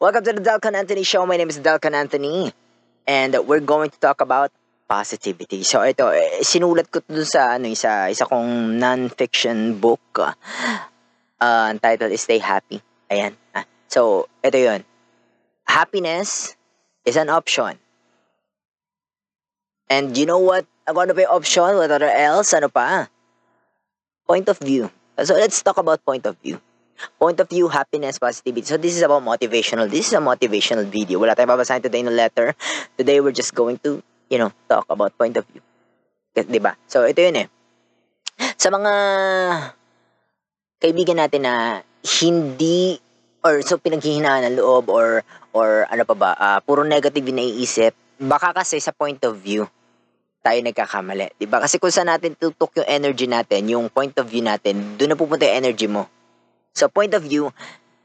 Welcome to the Dalcon Anthony Show. My name is Dalcon Anthony. And we're going to talk about positivity. So ito, eh, sinulat ko dun sa ano, isa, isa kong non-fiction book. Uh, ang title is Stay Happy. Ayan. Ah, so, ito yun. Happiness is an option. And you know what? Ano ba yung option? What other else? Ano pa? Point of view. So let's talk about point of view. Point of view, happiness, positivity. So this is about motivational. This is a motivational video. Wala tayong babasahin today ng letter. Today we're just going to, you know, talk about point of view. Di ba? So ito yun eh. Sa mga kaibigan natin na hindi or so pinaghihinaan ng loob or or ano pa ba, uh, puro negative yung naiisip, baka kasi sa point of view tayo nagkakamali. 'Di ba? Kasi kung saan natin tutok yung energy natin, yung point of view natin, doon na pupunta yung energy mo. So point of view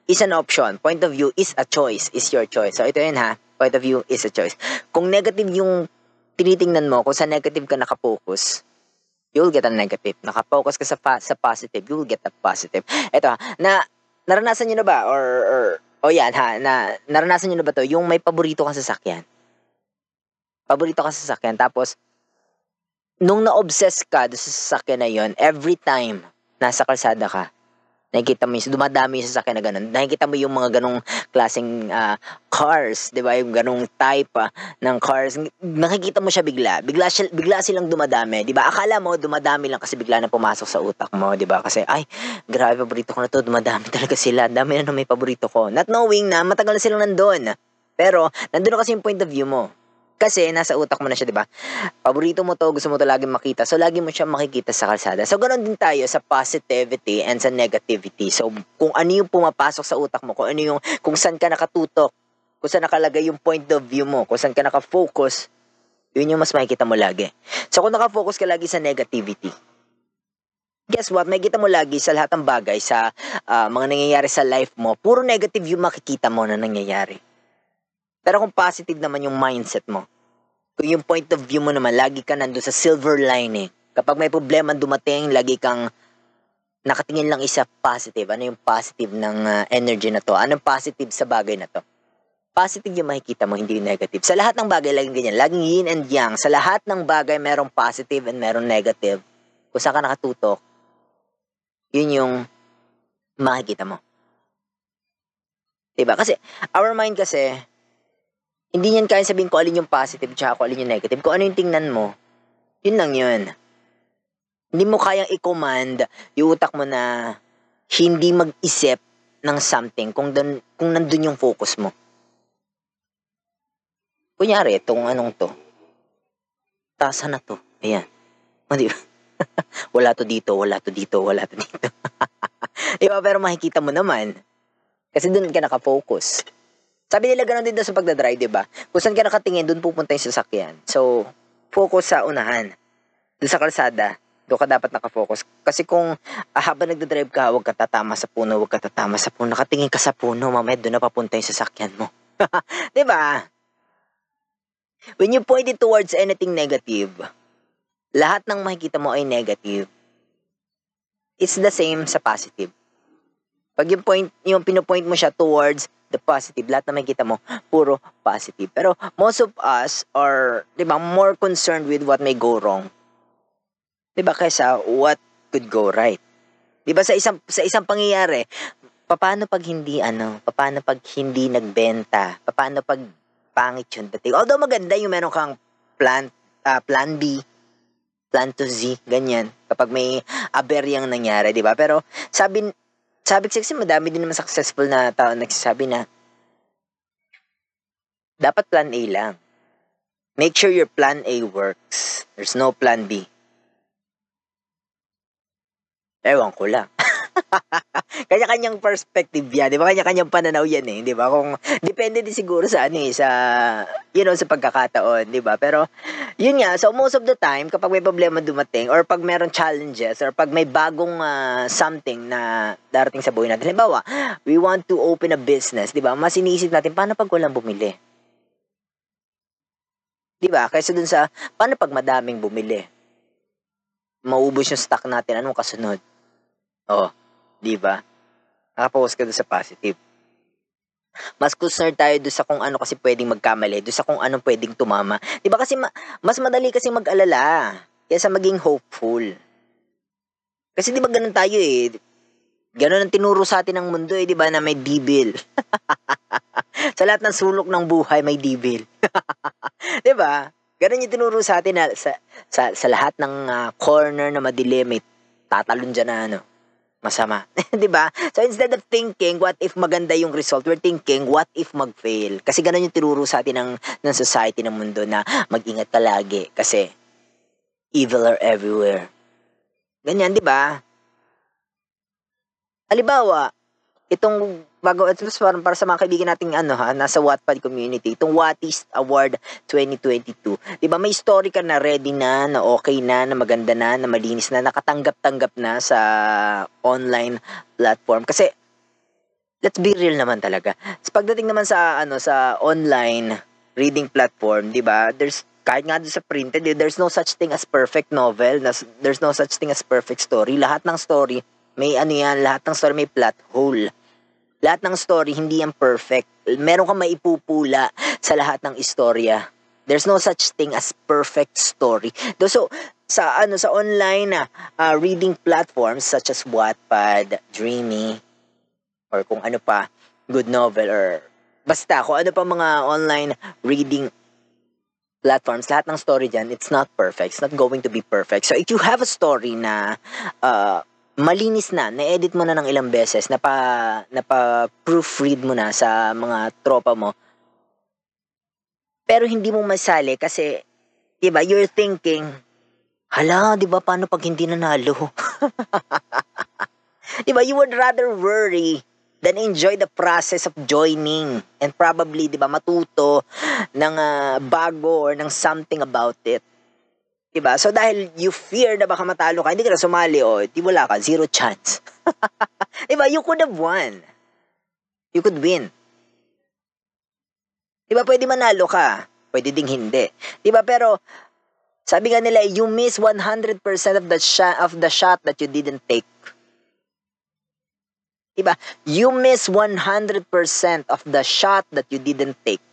is an option. Point of view is a choice, is your choice. So ito yun ha, point of view is a choice. Kung negative yung tinitingnan mo, kung sa negative ka nakafocus, you'll get a negative. Nakafocus ka sa, pa- sa positive, you'll get a positive. Ito ha, na naranasan niyo na ba or, or oh yan ha, na naranasan niyo na ba to yung may paborito kang sasakyan? Paborito kang sasakyan tapos nung na-obsess ka doon sa sasakyan na yon, every time nasa kalsada ka, nakikita mo yung dumadami yung sasakyan na ganun. Nakikita mo yung mga ganong klaseng uh, cars, 'di ba? Yung ganong type uh, ng cars. Nakikita mo siya bigla. Bigla siya, bigla silang dumadami, 'di ba? Akala mo dumadami lang kasi bigla na pumasok sa utak mo, 'di ba? Kasi ay, grabe paborito ko na 'to, dumadami talaga sila. Dami na may paborito ko. Not knowing na matagal na silang nandoon. Pero nandoon kasi yung point of view mo. Kasi nasa utak mo na siya, 'di ba? Paborito mo 'to, gusto mo 'to laging makita. So lagi mo siya makikita sa kalsada. So ganoon din tayo sa positivity and sa negativity. So kung ano yung pumapasok sa utak mo, kung ano yung kung saan ka nakatutok, kung saan nakalagay yung point of view mo, kung saan ka nakafocus, yun yung mas makikita mo lagi. So kung nakafocus ka lagi sa negativity, guess what? Makikita mo lagi sa lahat ng bagay, sa uh, mga nangyayari sa life mo, puro negative yung makikita mo na nangyayari. Pero kung positive naman yung mindset mo, kung yung point of view mo naman, lagi ka nando sa silver lining. Kapag may problema dumating, lagi kang nakatingin lang isa positive. Ano yung positive ng uh, energy na to? Anong positive sa bagay na to? Positive yung makikita mo, hindi yung negative. Sa lahat ng bagay, laging ganyan. Laging yin and yang. Sa lahat ng bagay, merong positive and merong negative. Kung saan ka nakatutok, yun yung makikita mo. Diba? Kasi, our mind kasi, hindi niyan kaya sabihin ko alin yung positive tsaka ko alin yung negative. Kung ano yung tingnan mo, yun lang yun. Hindi mo kayang i-command yung utak mo na hindi mag-isip ng something kung, dun, kung nandun yung focus mo. Kunyari, itong anong to. Tasa na to. Ayan. O, wala to dito, wala to dito, wala to dito. di? Pero makikita mo naman. Kasi dun ka nakafocus. Sabi nila ganoon din daw sa pagdadrive, di ba? Kung saan ka nakatingin, doon pupunta yung sasakyan. So, focus sa unahan. Doon sa kalsada, doon ka dapat nakafocus. Kasi kung ah, habang nagdadrive ka, huwag ka tatama sa puno, huwag ka tatama sa puno. Nakatingin ka sa puno, mamaya doon na papunta yung sasakyan mo. di ba? When you point it towards anything negative, lahat ng makikita mo ay negative. It's the same sa positive. Pag yung point, yung pinopoint mo siya towards the positive, lahat na makikita mo, puro positive. Pero most of us are, di ba, more concerned with what may go wrong. Di ba, kaysa what could go right. Di ba, sa isang, sa isang pangyayari, paano pag hindi, ano, paano pag hindi nagbenta, paano pag pangit yung dating. Although maganda yung meron kang plan, uh, plan B, plan to Z, ganyan. Kapag may aberyang nangyari, di ba? Pero sabi, sabi kasi madami din naman successful na tao nagsasabi na dapat plan A lang. Make sure your plan A works. There's no plan B. Ewan ko lang. Kanya-kanyang perspective yan, di ba? Kanya-kanyang pananaw yan eh, di ba? Kung, depende din siguro sa ano eh, sa, you know, sa pagkakataon, di ba? Pero, yun nga, so most of the time, kapag may problema dumating, or pag meron challenges, or pag may bagong uh, something na darating sa buhay natin, halimbawa, we want to open a business, di ba? Mas iniisip natin, paano pag walang bumili? Di ba? Kaysa dun sa, paano pag madaming bumili? Maubos yung stock natin, anong kasunod? Oh, Di ba? Nakapokus ka doon sa positive. Mas concerned tayo doon sa kung ano kasi pwedeng magkamali, doon sa kung anong pwedeng tumama. 'Di ba kasi ma- mas madali kasi mag-alala kaysa maging hopeful. Kasi 'di ba ganun tayo eh. Ganun ang tinuro sa atin ng mundo eh, 'di ba, na may devil. sa lahat ng sulok ng buhay may devil. 'Di ba? Ganun yung tinuro sa atin na sa, sa, sa lahat ng uh, corner na madilim, may tatalon dyan na ano, masama. 'Di ba? So instead of thinking what if maganda yung result, we're thinking what if mag-fail. Kasi ganun yung tinuro sa atin ng ng society ng mundo na mag-ingat ka lagi kasi evil are everywhere. Ganyan, 'di ba? Halimbawa, itong bago ito para, para sa mga kaibigan nating ano ha, nasa Wattpad community, itong Wattist Award 2022. 'Di ba may story ka na ready na, na okay na, na maganda na, na malinis na, nakatanggap-tanggap na sa online platform kasi let's be real naman talaga. Sa pagdating naman sa ano sa online reading platform, 'di ba? There's kahit nga sa printed, there's no such thing as perfect novel, there's no such thing as perfect story. Lahat ng story may ano yan, lahat ng story may plot hole lahat ng story, hindi yan perfect. Meron kang maipupula sa lahat ng istorya. There's no such thing as perfect story. So, sa ano sa online uh, reading platforms such as Wattpad, Dreamy, or kung ano pa, good novel or basta kung ano pa mga online reading platforms, lahat ng story dyan, it's not perfect. It's not going to be perfect. So if you have a story na uh, malinis na, na-edit mo na ng ilang beses, napa, napa-proofread mo na sa mga tropa mo, pero hindi mo masali kasi, di ba, you're thinking, hala, di ba, paano pag hindi nanalo? di ba, you would rather worry than enjoy the process of joining and probably, di ba, matuto ng uh, bago or ng something about it. Diba? So dahil you fear na baka matalo ka, hindi ka na sumali o, oh, wala ka, zero chance. diba? You could have won. You could win. Diba? Pwede manalo ka. Pwede ding hindi. Diba? Pero, sabi nga nila, you miss 100% of the shot of the shot that you didn't take. Diba? You miss 100% of the shot that you didn't take.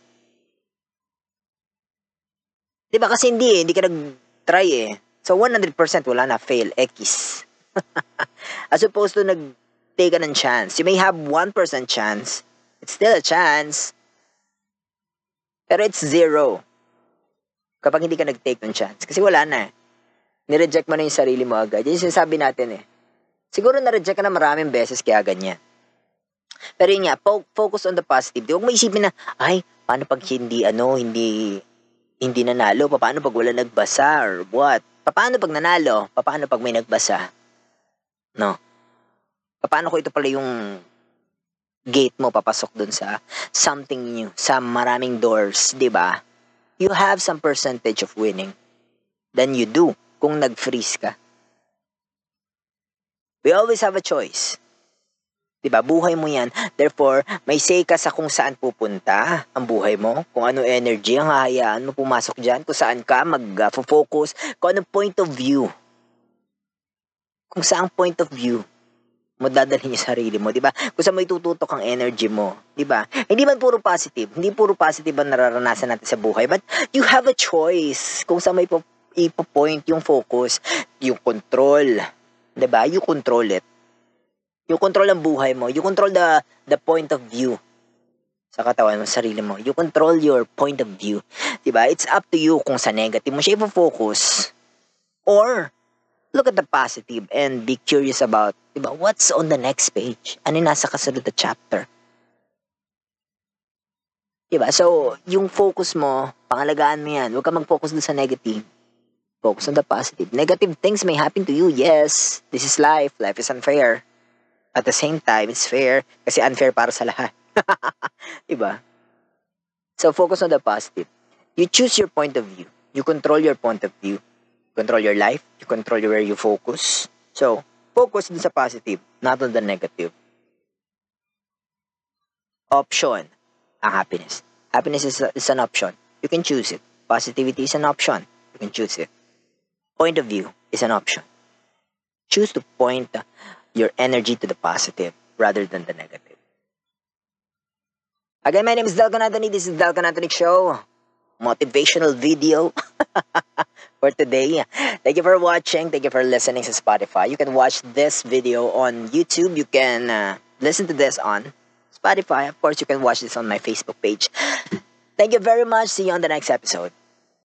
Diba? Kasi hindi eh, hindi ka nag try eh. So, 100% wala na, fail, X. As opposed to nag-take ka ng chance. You may have 1% chance. It's still a chance. Pero it's zero. Kapag hindi ka nag-take ng chance. Kasi wala na eh. Nireject mo na yung sarili mo agad. Yan yung sinasabi natin eh. Siguro na-reject ka na maraming beses kaya ganyan. Pero yun nga, focus on the positive. Huwag mo isipin na, ay, paano pag hindi, ano, hindi, hindi nanalo? Paano pag wala nagbasa or what? Paano pag nanalo? Paano pag may nagbasa? No. Paano ko ito pala yung gate mo papasok dun sa something new, sa maraming doors, 'di ba? You have some percentage of winning than you do kung nag-freeze ka. We always have a choice. 'Di ba? Buhay mo 'yan. Therefore, may say ka sa kung saan pupunta ang buhay mo, kung ano energy ang hahayaan mo pumasok diyan, kung saan ka mag-focus, kung anong point of view. Kung saan point of view mo dadalhin yung sarili mo, 'di ba? Kung saan mo itututok ang energy mo, 'di ba? Hindi man puro positive, hindi puro positive ang nararanasan natin sa buhay, but you have a choice kung saan ipo, ipo-point yung focus, yung control, 'di ba? You control it. You control ang buhay mo. You control the the point of view sa katawan mo, sarili mo. You control your point of view. 'Di ba? It's up to you kung sa negative mo siya i-focus or look at the positive and be curious about, 'di ba? What's on the next page? Ano yung nasa kasunod na chapter? 'Di ba? So, yung focus mo, pangalagaan mo 'yan. Huwag ka mag-focus doon sa negative. Focus on the positive. Negative things may happen to you. Yes, this is life. Life is unfair. At the same time, it's fair kasi unfair para sa lahat. diba? So, focus on the positive. You choose your point of view. You control your point of view. You control your life. You control where you focus. So, focus dun sa positive, not on the negative. Option, ang happiness. Happiness is, a, is an option. You can choose it. Positivity is an option. You can choose it. Point of view is an option. Choose to point your energy to the positive rather than the negative. Again, my name is Dalton Anthony. This is Dalton Anthony Show. Motivational video for today. Thank you for watching. Thank you for listening to Spotify. You can watch this video on YouTube. You can uh, listen to this on Spotify. Of course, you can watch this on my Facebook page. Thank you very much. See you on the next episode.